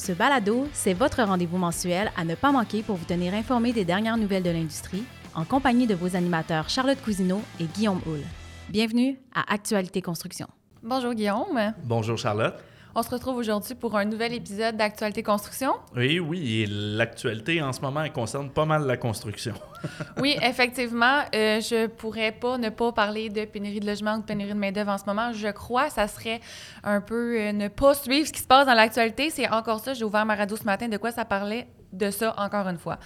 Ce balado, c'est votre rendez-vous mensuel à ne pas manquer pour vous tenir informé des dernières nouvelles de l'industrie, en compagnie de vos animateurs Charlotte Cousineau et Guillaume Hull. Bienvenue à Actualité Construction. Bonjour Guillaume. Bonjour Charlotte. On se retrouve aujourd'hui pour un nouvel épisode d'Actualité Construction. Oui, oui, et l'actualité en ce moment, elle concerne pas mal la construction. oui, effectivement, euh, je pourrais pas ne pas parler de pénurie de logement ou de pénurie de main-d'œuvre en ce moment. Je crois que ça serait un peu euh, ne pas suivre ce qui se passe dans l'actualité. C'est encore ça, j'ai ouvert ma radio ce matin, de quoi ça parlait de ça encore une fois.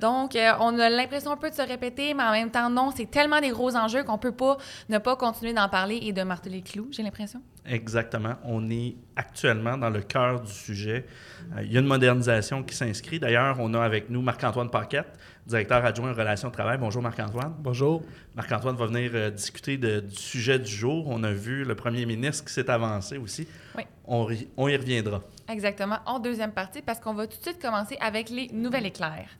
Donc, euh, on a l'impression un peu de se répéter, mais en même temps, non, c'est tellement des gros enjeux qu'on peut pas ne pas continuer d'en parler et de marteler le clou, j'ai l'impression. Exactement. On est actuellement dans le cœur du sujet. Euh, il y a une modernisation qui s'inscrit. D'ailleurs, on a avec nous Marc-Antoine Paquette, directeur adjoint en relations de travail. Bonjour Marc-Antoine. Bonjour. Marc-Antoine va venir euh, discuter du sujet du jour. On a vu le premier ministre qui s'est avancé aussi. Oui. On, on y reviendra. Exactement, en deuxième partie, parce qu'on va tout de suite commencer avec les nouvelles éclairs.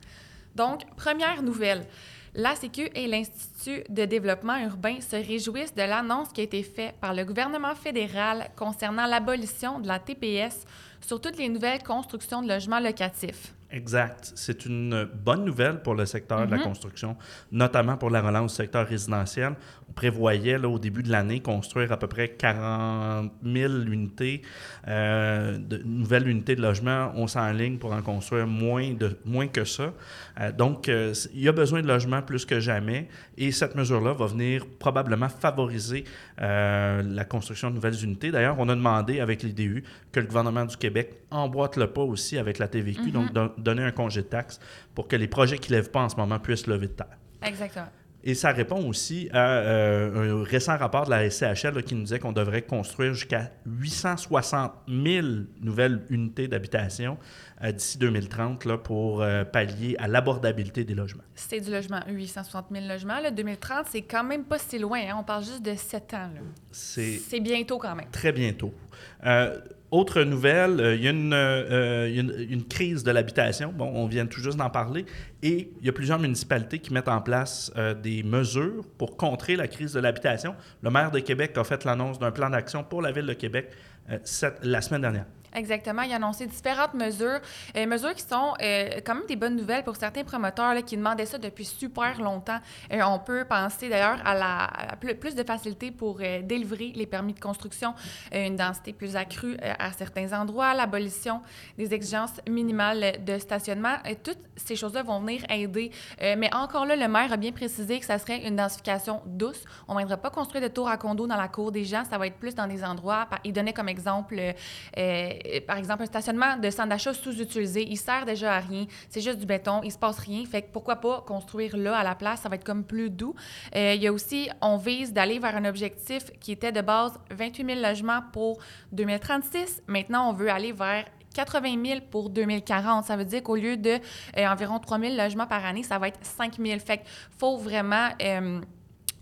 Donc, première nouvelle. La Sécu et l'Institut de développement urbain se réjouissent de l'annonce qui a été faite par le gouvernement fédéral concernant l'abolition de la TPS sur toutes les nouvelles constructions de logements locatifs. Exact. C'est une bonne nouvelle pour le secteur de la mhm. construction, notamment pour la relance du secteur résidentiel. On prévoyait là, au début de l'année construire à peu près 40 000 unités, euh, de nouvelles unités de logement. On s'enligne pour en construire moins, de, moins que ça. Euh, donc, euh, il y a besoin de logements plus que jamais et cette mesure-là va venir probablement favoriser la construction de nouvelles unités. D'ailleurs, on a demandé avec l'IDU que le gouvernement du Québec emboîte le pas aussi avec la TVQ, donc mhm donner un congé de taxe pour que les projets qui ne lèvent pas en ce moment puissent lever de terre. Exactement. Et ça répond aussi à euh, un récent rapport de la SCHL qui nous disait qu'on devrait construire jusqu'à 860 000 nouvelles unités d'habitation euh, d'ici 2030 là, pour euh, pallier à l'abordabilité des logements. C'est du logement, 860 000 logements. Là, 2030, c'est quand même pas si loin. Hein. On parle juste de 7 ans. C'est bientôt quand même. Très bientôt. Autre nouvelle, euh, il, y a une, euh, une, crise de l'habitation. Bon, on vient tout juste d'en parler. Et il y a plusieurs municipalités qui mettent en place euh, des mesures pour contrer la crise de l'habitation. Le maire de Québec a fait l'annonce d'un plan d'action pour la ville de Québec la semaine dernière. Exactement. Il a annoncé différentes mesures, euh, mesures qui sont euh, quand même des bonnes nouvelles pour certains promoteurs qui demandaient ça depuis super longtemps. Euh, on peut penser d'ailleurs à plus de facilité pour délivrer les permis de construction, une densité plus accrue à certains endroits, l'abolition des exigences minimales de stationnement. Toutes ces choses-là vont venir aider. mais encore là, le maire a bien précisé que ça serait une densification douce. On ne viendra pas construire de tours à condos dans la cour des gens. Ça va être plus dans des endroits. Il donnait comme exemple euh, par exemple, un stationnement de centre d'achat sous-utilisé, il sert déjà à rien, c'est juste du béton, il se passe rien. Fait que pourquoi pas construire là à la place, ça va être comme plus doux. Euh, il y a aussi, on vise d'aller vers un objectif qui était de base 28 000 logements pour 2036. Maintenant, on veut aller vers 80 000 pour 2040. Ça veut dire qu'au lieu de euh, environ 3 000 logements par année, ça va être 5 000. Fait qu'il faut vraiment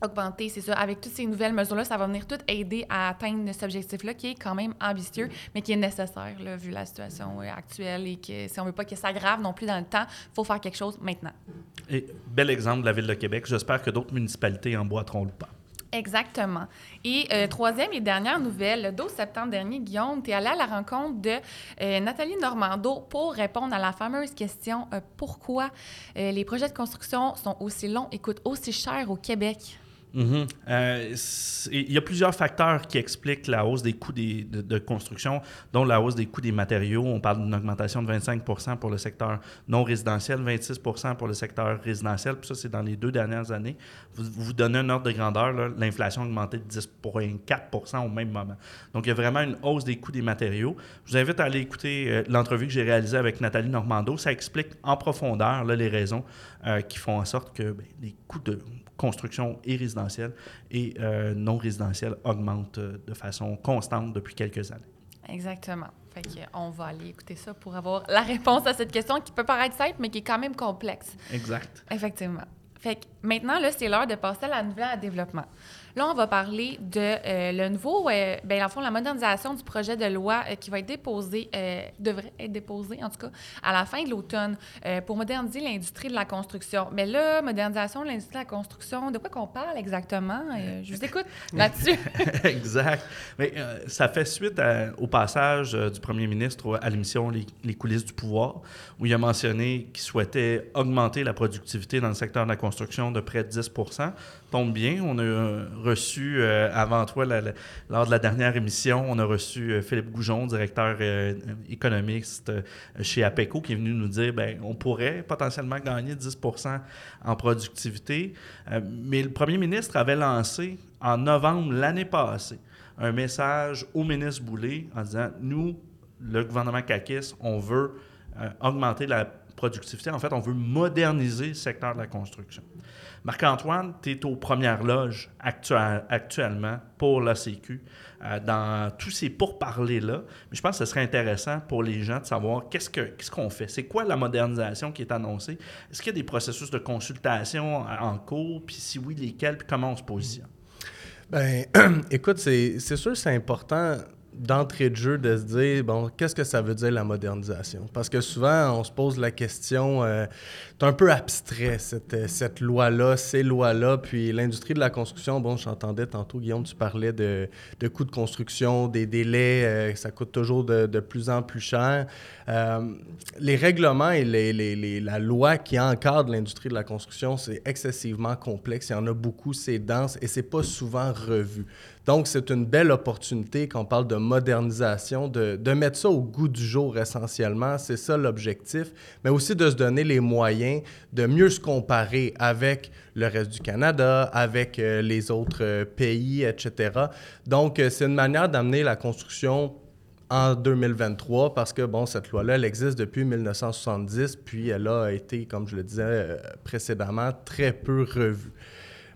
augmenter, c'est ça. Avec toutes ces nouvelles mesures-là, ça va venir tout aider à atteindre cet objectif-là qui est quand même ambitieux, mais qui est nécessaire, là, vu la situation euh, actuelle et que si on veut pas que ça grave non plus dans le temps, il faut faire quelque chose maintenant. Et bel exemple de la Ville de Québec. J'espère que d'autres municipalités emboîteront le pas. Exactement. Et euh, troisième et dernière nouvelle, le 12 septembre dernier, Guillaume, tu es allé à la rencontre de euh, Nathalie Normando pour répondre à la fameuse question pourquoi les projets de construction sont aussi longs et coûtent aussi cher au Québec? Mhm. Euh, il y a plusieurs facteurs qui expliquent la hausse des coûts de, construction, dont la hausse des coûts des matériaux. On parle d'une augmentation de 25% pour le secteur non résidentiel, 26% pour le secteur résidentiel. Ça, c'est dans les deux dernières années. Vous vous donnez un ordre de grandeur, l'inflation a augmenté de 10,4% au même moment. Donc, il y a vraiment une hausse des coûts des matériaux. Je vous invite à aller écouter euh, l'entrevue que j'ai réalisée avec Nathalie Normando. Ça explique en profondeur les raisons euh, qui font en sorte que ben, les coûts de construction et résidentielle et euh, non résidentielle augmentent euh, de façon constante depuis quelques années. Exactement. Fait on va aller écouter ça pour avoir la réponse à cette question qui peut paraître simple, mais qui est quand même complexe. Exact. Effectivement. Fait que maintenant, là, c'est l'heure de passer à la nouvelle à développement. Là, on va parler de euh, le nouveau, euh, en fond, la modernisation du projet de loi euh, qui va être déposé, devrait être déposé, en tout cas, à la fin de l'automne pour moderniser l'industrie de la construction. Mais là, modernisation de l'industrie de la construction, de quoi qu'on parle exactement? je vous écoute là-dessus. exact. Mais ça fait suite au passage du premier ministre à l'émission les coulisses du pouvoir, où il a mentionné qu'il souhaitait augmenter la productivité dans le secteur de la construction de près de 10 tombe bien. On a euh, reçu, euh, avant toi, lors de la dernière émission, on a reçu euh, Philippe Goujon, directeur économiste chez APECO, qui est venu nous dire ben on pourrait potentiellement gagner 10% en productivité. mais le premier ministre avait lancé en novembre l'année passée un message au ministre Boulay en disant nous, le gouvernement CACIS, on veut augmenter la productivité. En fait, on veut moderniser le secteur de la construction. Marc-Antoine, tu es aux premières loges actuellement pour la Sécu euh, dans tous ces pourparlers-là. Mais je pense que ce serait intéressant pour les gens de savoir qu'est-ce qu'on fait. C'est quoi la modernisation qui est annoncée? Est-ce qu'il y a des processus de consultation en cours? Puis si oui, lesquels? Puis comment on se positionne? Ben, écoute, c'est sûr c'est important d'entrée de jeu de se dire, bon, qu'est-ce que ça veut dire la modernisation? Parce que souvent, on se pose la question, euh, c'est un peu abstrait, cette, euh, cette loi-là, ces lois-là, puis l'industrie de la construction, bon, j'entendais tantôt, Guillaume, tu parlais de, de coûts de construction, des délais, euh, ça coûte toujours de, de, plus en plus cher. les règlements et les, les, la loi qui encadre l'industrie de la construction, c'est excessivement complexe, il y en a beaucoup, c'est dense et c'est pas souvent revu. Donc, c'est une belle opportunité quand on parle de modernisation, de, de mettre ça au goût du jour essentiellement. C'est ça l'objectif, mais aussi de se donner les moyens de mieux se comparer avec le reste du Canada, avec euh, les autres euh, pays, etc. Donc, euh, c'est une manière d'amener la construction en 2023 parce que, bon, cette loi-là, elle existe depuis 1970, puis elle a été, comme je le disais précédemment, très peu revue.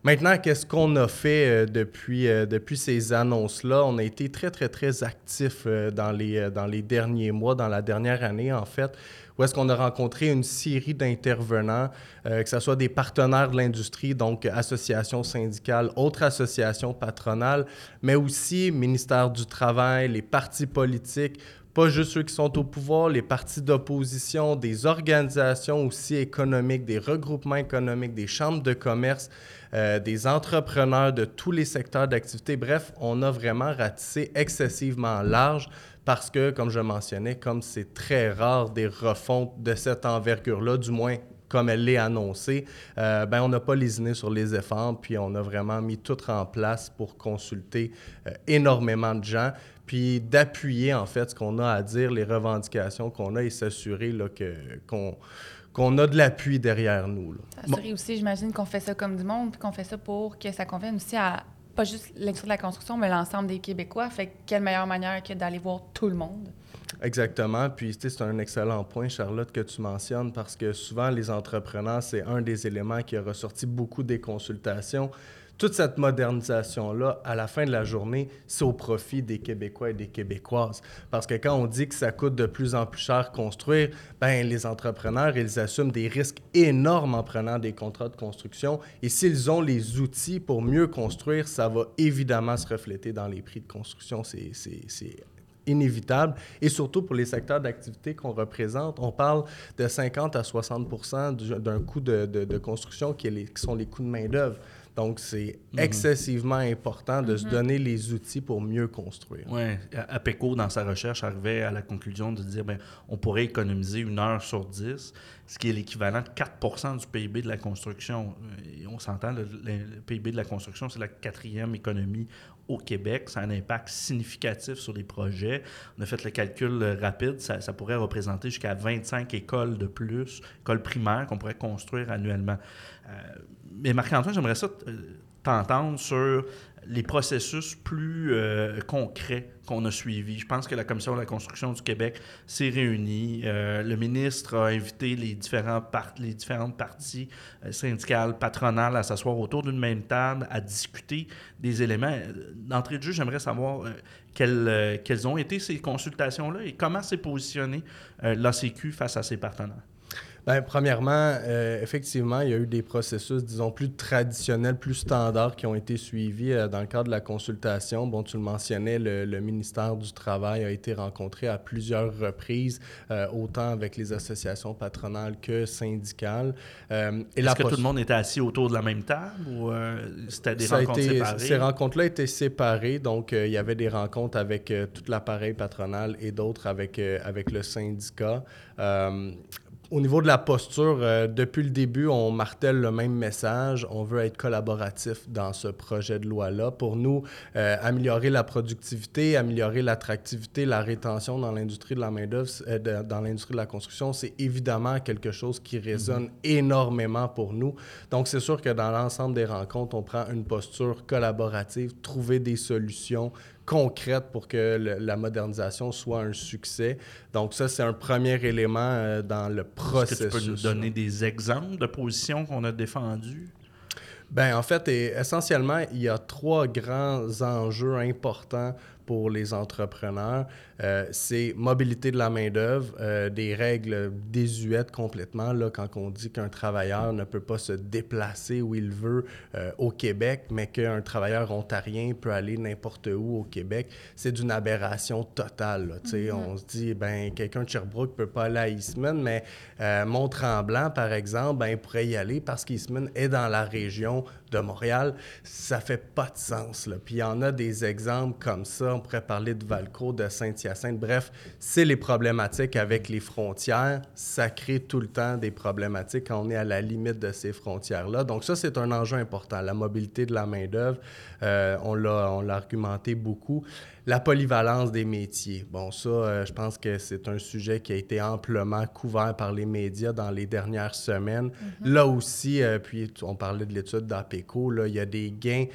Maintenant, qu'est-ce qu'on a fait euh, depuis, euh, depuis ces annonces-là? On a été très, très, très actifs euh, dans, les, dans les derniers mois, dans la dernière année, en fait, où est-ce qu'on a rencontré une série d'intervenants, que ce soit des partenaires de l'industrie, donc associations syndicales, autres associations patronales, mais aussi ministère du Travail, les partis politiques, pas juste ceux qui sont au pouvoir, les partis d'opposition, des organisations aussi économiques, des regroupements économiques, des chambres de commerce, euh, des entrepreneurs de tous les secteurs d'activité. Bref, on a vraiment ratissé excessivement large parce que, comme je mentionnais, comme c'est très rare des refontes de cette envergure-là, du moins comme elle l'est annoncée, euh, ben, on n'a pas lésiné sur les efforts, puis on a vraiment mis tout en place pour consulter euh, énormément de gens, puis d'appuyer en fait ce qu'on a à dire, les revendications qu'on a et s'assurer que, qu'on qu'on a de l'appui derrière nous. Assurer aussi, j'imagine qu'on fait ça comme du monde, puis qu'on fait ça pour que ça convienne aussi à pas juste l'industrie de la construction, mais l'ensemble des Québécois. Fait quelle meilleure manière que d'aller voir tout le monde? Exactement. Puis, c'est un excellent point, Charlotte, que tu mentionnes, parce que souvent, les entrepreneurs, c'est un des éléments qui a ressorti beaucoup des consultations toute cette modernisation-là, à la fin de la journée, c'est au profit des Québécois et des Québécoises. Parce que quand on dit que ça coûte de plus en plus cher construire, ben les entrepreneurs, ils assument des risques énormes en prenant des contrats de construction. Et s'ils ont les outils pour mieux construire, ça va évidemment se refléter dans les prix de construction. C'est inévitable. Et surtout pour les secteurs d'activité qu'on représente, on parle de 50 à 60 d'un coût de, de, construction qui, est qui sont les coûts de main-d'œuvre. Donc, c'est mhm. excessivement important de se mhm. donner les outils pour mieux construire. Oui. APECO, dans sa recherche, arrivait à la conclusion de dire bien, on pourrait économiser une heure sur dix, ce qui est l'équivalent de 4% du PIB de la construction. Et on s'entend, le, le, PIB de la construction, c'est la quatrième économie au Québec. Ça a un impact significatif sur les projets. On a fait le calcul rapide. Ça, ça pourrait représenter jusqu'à 25 écoles de plus, écoles primaires qu'on pourrait construire annuellement. Euh, mais Marc-Antoine, j'aimerais ça t'entendre sur les processus plus euh, concrets qu'on a suivis. Je pense que la Commission de la construction du Québec s'est réunie. Euh, le ministre a invité les, différents les différentes parties syndicales, patronales à s'asseoir autour d'une même table, à discuter des éléments. D'entrée de jeu, j'aimerais savoir quelles, ont été ces consultations-là et comment s'est positionné l'ACQ face à ses partenaires. Bien, premièrement, euh, effectivement, il y a eu des processus, disons, plus traditionnels, plus standards qui ont été suivis euh, dans le cadre de la consultation. Bon, tu le mentionnais, le, ministère du Travail a été rencontré à plusieurs reprises, euh, autant avec les associations patronales que syndicales. Est-ce que tout le monde était assis autour de la même table ou c'était des rencontres séparées? Ces rencontres-là étaient séparées, donc il y avait des rencontres avec tout l'appareil patronal et d'autres avec, avec le syndicat au niveau de la posture, euh, depuis le début, on martèle le même message. On veut être collaboratif dans ce projet de loi-là. Pour nous, euh, améliorer la productivité, améliorer l'attractivité, la rétention dans l'industrie de la main-d'œuvre, euh, dans l'industrie de la construction, c'est évidemment quelque chose qui résonne mhm. énormément pour nous. Donc, c'est sûr que dans l'ensemble des rencontres, on prend une posture collaborative, trouver des solutions concrète pour que la modernisation soit un succès. Donc ça, c'est un premier élément euh, dans le processus. Est-ce que tu peux nous donner des exemples de positions qu'on a défendues? Ben en fait, essentiellement, il y a trois grands enjeux importants pour les entrepreneurs. Euh, c'est mobilité de la main-d'œuvre, euh, des règles désuètes complètement. Là, quand on dit qu'un travailleur ne peut pas se déplacer où il veut euh, au Québec, mais qu'un travailleur ontarien peut aller n'importe où au Québec, c'est d'une aberration totale. Mm-hmm. On se dit, ben quelqu'un de Sherbrooke ne peut pas aller à Eastman, mais Mont-Tremblant, par exemple, ben, il pourrait y aller parce qu'Eastman est dans la région de Montréal. Ça fait pas de sens. Là. Puis il y en a des exemples comme ça on pourrait parler de Valco, de Saint-Hyacinthe. Bref, c'est les problématiques avec les frontières. Ça crée tout le temps des problématiques quand on est à la limite de ces frontières-là. Donc ça, c'est un enjeu important. La mobilité de la main-d'œuvre, euh, on l'a argumenté beaucoup. La polyvalence des métiers. Bon, ça, euh, je pense que c'est un sujet qui a été amplement couvert par les médias dans les dernières semaines. Mm-hmm. Là aussi, euh, puis on parlait de l'étude d'APECO, il y a des gains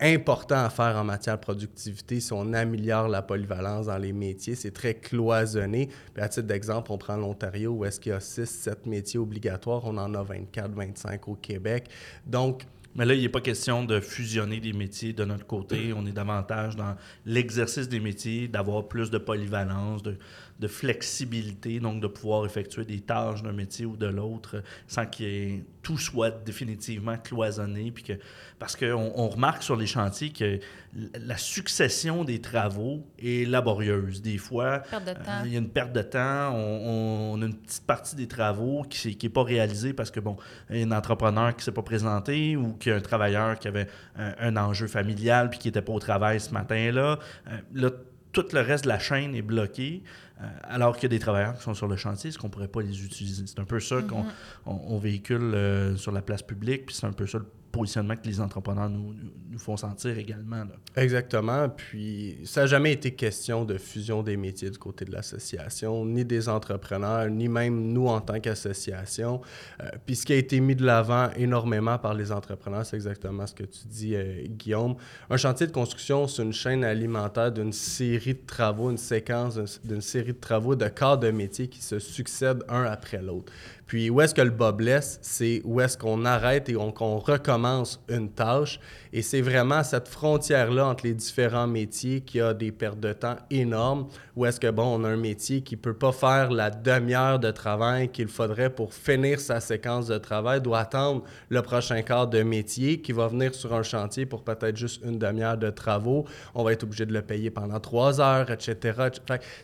important à faire en matière de productivité si on améliore la polyvalence dans les métiers. C'est très cloisonné. À titre d'exemple, on prend l'Ontario où est-ce qu'il y a 6-7 métiers obligatoires. On en a 24-25 au Québec. Donc, mais là, il n'est pas question de fusionner des métiers de notre côté. On est davantage dans l'exercice des métiers, d'avoir plus de polyvalence, de, de flexibilité, donc de pouvoir effectuer des tâches d'un métier ou de l'autre sans que tout soit définitivement cloisonné. Puis que, parce qu'on on remarque sur les chantiers que la succession des travaux est laborieuse. Des fois, euh, il y a une perte de temps. On, a une petite partie des travaux qui n'est pas réalisée parce que, bon, il y a un entrepreneur qui ne s'est pas présenté ou qu'il y a un travailleur qui avait un, enjeu familial puis qui n'était pas au travail ce matin-là. Euh, là, tout le reste de la chaîne est bloqué. Euh, alors qu'il y a des travailleurs qui sont sur le chantier, est-ce qu'on ne pourrait pas les utiliser? C'est un peu ça qu'on mm-hmm. véhicule euh, sur la place publique, puis c'est un peu ça le positionnement que les entrepreneurs nous, nous font sentir également. Exactement. Puis, ça n'a jamais été question de fusion des métiers du côté de l'association, ni des entrepreneurs, ni même nous en tant qu'association. Euh, puis, ce qui a été mis de l'avant énormément par les entrepreneurs, c'est exactement ce que tu dis, euh, Guillaume. Un chantier de construction, c'est une chaîne alimentaire d'une série de travaux, une séquence d'une série de travaux, de corps de métier qui se succèdent un après l'autre. Puis où est-ce que le bas blesse, c'est où est-ce qu'on arrête et qu'on recommence une tâche. Et c'est vraiment cette frontière-là entre les différents métiers qui a des pertes de temps énormes. Où est-ce que, bon, on a un métier qui ne peut pas faire la demi-heure de travail qu'il faudrait pour finir sa séquence de travail, doit attendre le prochain quart de métier qui va venir sur un chantier pour peut-être juste une demi-heure de travaux. On va être obligé de le payer pendant trois heures, etc.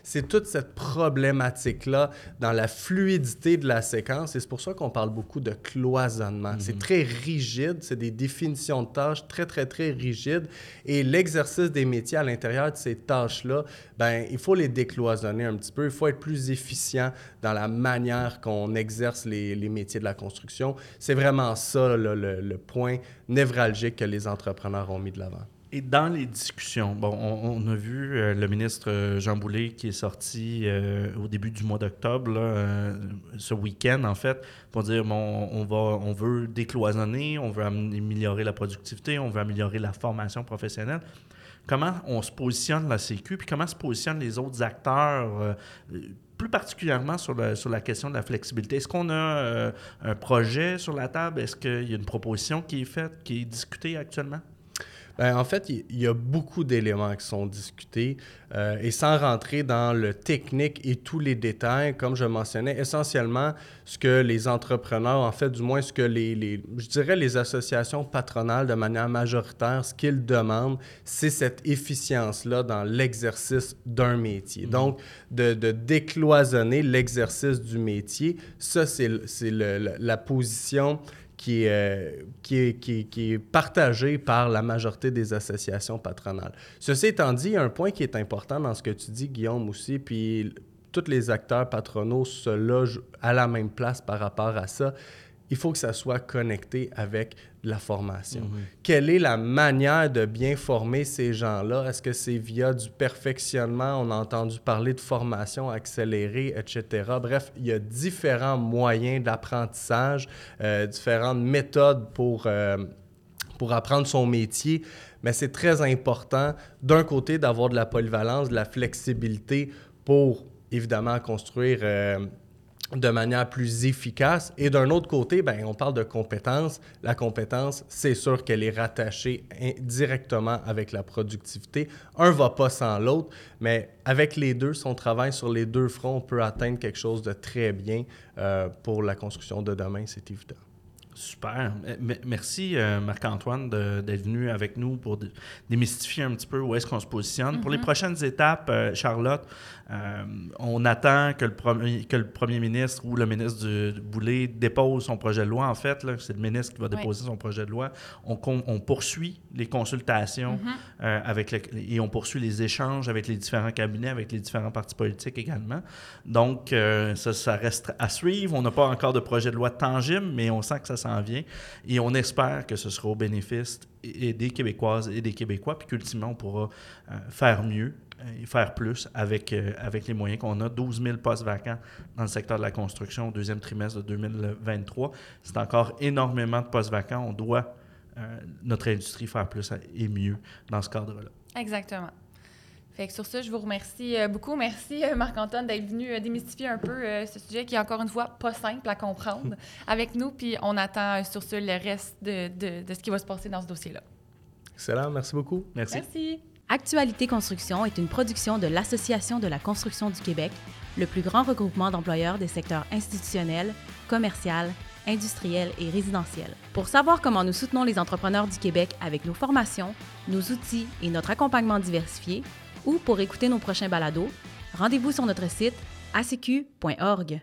C'est toute cette problématique-là dans la fluidité de la séquence. Et c'est pour ça qu'on parle beaucoup de cloisonnement. C'est mhm. très rigide, c'est des définitions de tâches très très, très, rigide. Et l'exercice des métiers à l'intérieur de ces tâches-là, ben il faut les décloisonner un petit peu. Il faut être plus efficient dans la manière qu'on exerce les, les, métiers de la construction. C'est vraiment ça le, le point névralgique que les entrepreneurs ont mis de l'avant. Et dans les discussions, bon, on, a vu euh, le ministre euh, Jean Boulet qui est sorti euh, au début du mois d'octobre, ce week-end en fait, pour dire bon, on, veut décloisonner, on veut améliorer la productivité, on veut améliorer la formation professionnelle. Comment on se positionne la Sécu, puis comment se positionnent les autres acteurs, plus particulièrement sur la question de la flexibilité? Est-ce qu'on a un projet sur la table? Est-ce qu'il y a une proposition qui est faite, qui est discutée actuellement? Ben, en fait, il y, a beaucoup d'éléments qui sont discutés euh, et sans rentrer dans le technique et tous les détails, comme je mentionnais, essentiellement ce que les entrepreneurs, en fait, du moins ce que les, les je dirais les associations patronales de manière majoritaire, ce qu'ils demandent, c'est cette efficience-là dans l'exercice d'un métier. Mhm. Donc, de, de décloisonner l'exercice du métier, ça, c'est la position qui est, euh, qui, est, qui, qui est partagé par la majorité des associations patronales. Ceci étant dit, il y a un point qui est important dans ce que tu dis, Guillaume, aussi, puis tous les acteurs patronaux se logent à la même place par rapport à ça il faut que ça soit connecté avec la formation. Mhm. Quelle est la manière de bien former ces gens-là? Est-ce que c'est via du perfectionnement? On a entendu parler de formation accélérée, etc. Bref, il y a différents moyens d'apprentissage, euh, différentes méthodes pour, euh, pour apprendre son métier, mais c'est très important, d'un côté, d'avoir de la polyvalence, de la flexibilité pour, évidemment, construire... Euh, de manière plus efficace. Et d'un autre côté, ben, on parle de compétence. La compétence, c'est sûr qu'elle est rattachée directement avec la productivité. Un va pas sans l'autre, mais avec les deux, si on travaille sur les deux fronts, on peut atteindre quelque chose de très bien euh, pour la construction de demain, c'est évident. Super. Merci, euh, Marc-Antoine, d'être venu avec nous pour démystifier un petit peu où est-ce qu'on se positionne. Pour les mm-hmm. prochaines étapes, euh, Charlotte, euh, on attend que le, premier, que le premier ministre ou le ministre du, Boulay dépose son projet de loi. En fait, c'est le ministre qui va déposer son projet de loi. On, on poursuit les consultations mm-hmm. avec et on poursuit les échanges avec les différents cabinets, avec les différents partis politiques également. Donc, ça, ça reste à suivre. On n'a pas encore de projet de loi tangible, mais on sent que ça s'en vient. Et on espère que ce sera au bénéfice des Québécoises et des Québécois, puis qu'ultimement, on pourra euh, faire mieux et faire plus avec, euh, avec les moyens qu'on a. 12 000 postes vacants dans le secteur de la construction au deuxième trimestre de 2023. C'est encore énormément de postes vacants. On doit, euh, notre industrie, faire plus et mieux dans ce cadre-là. Exactement sur ça, je vous remercie euh, beaucoup. Merci, euh, Marc-Antoine, d'être venu euh, démystifier un peu ce sujet qui est encore une fois pas simple à comprendre avec nous. Puis on attend sur ce le reste de, de, ce qui va se passer dans ce dossier-là. Excellent. Merci beaucoup. Merci. Merci. Actualité Construction est une production de l'Association de la construction du Québec, le plus grand regroupement d'employeurs des secteurs institutionnels, commercial, industriel et résidentiel. Pour savoir comment nous soutenons les entrepreneurs du Québec avec nos formations, nos outils et notre accompagnement diversifié, ou pour écouter nos prochains balados, rendez-vous sur notre site acq.org.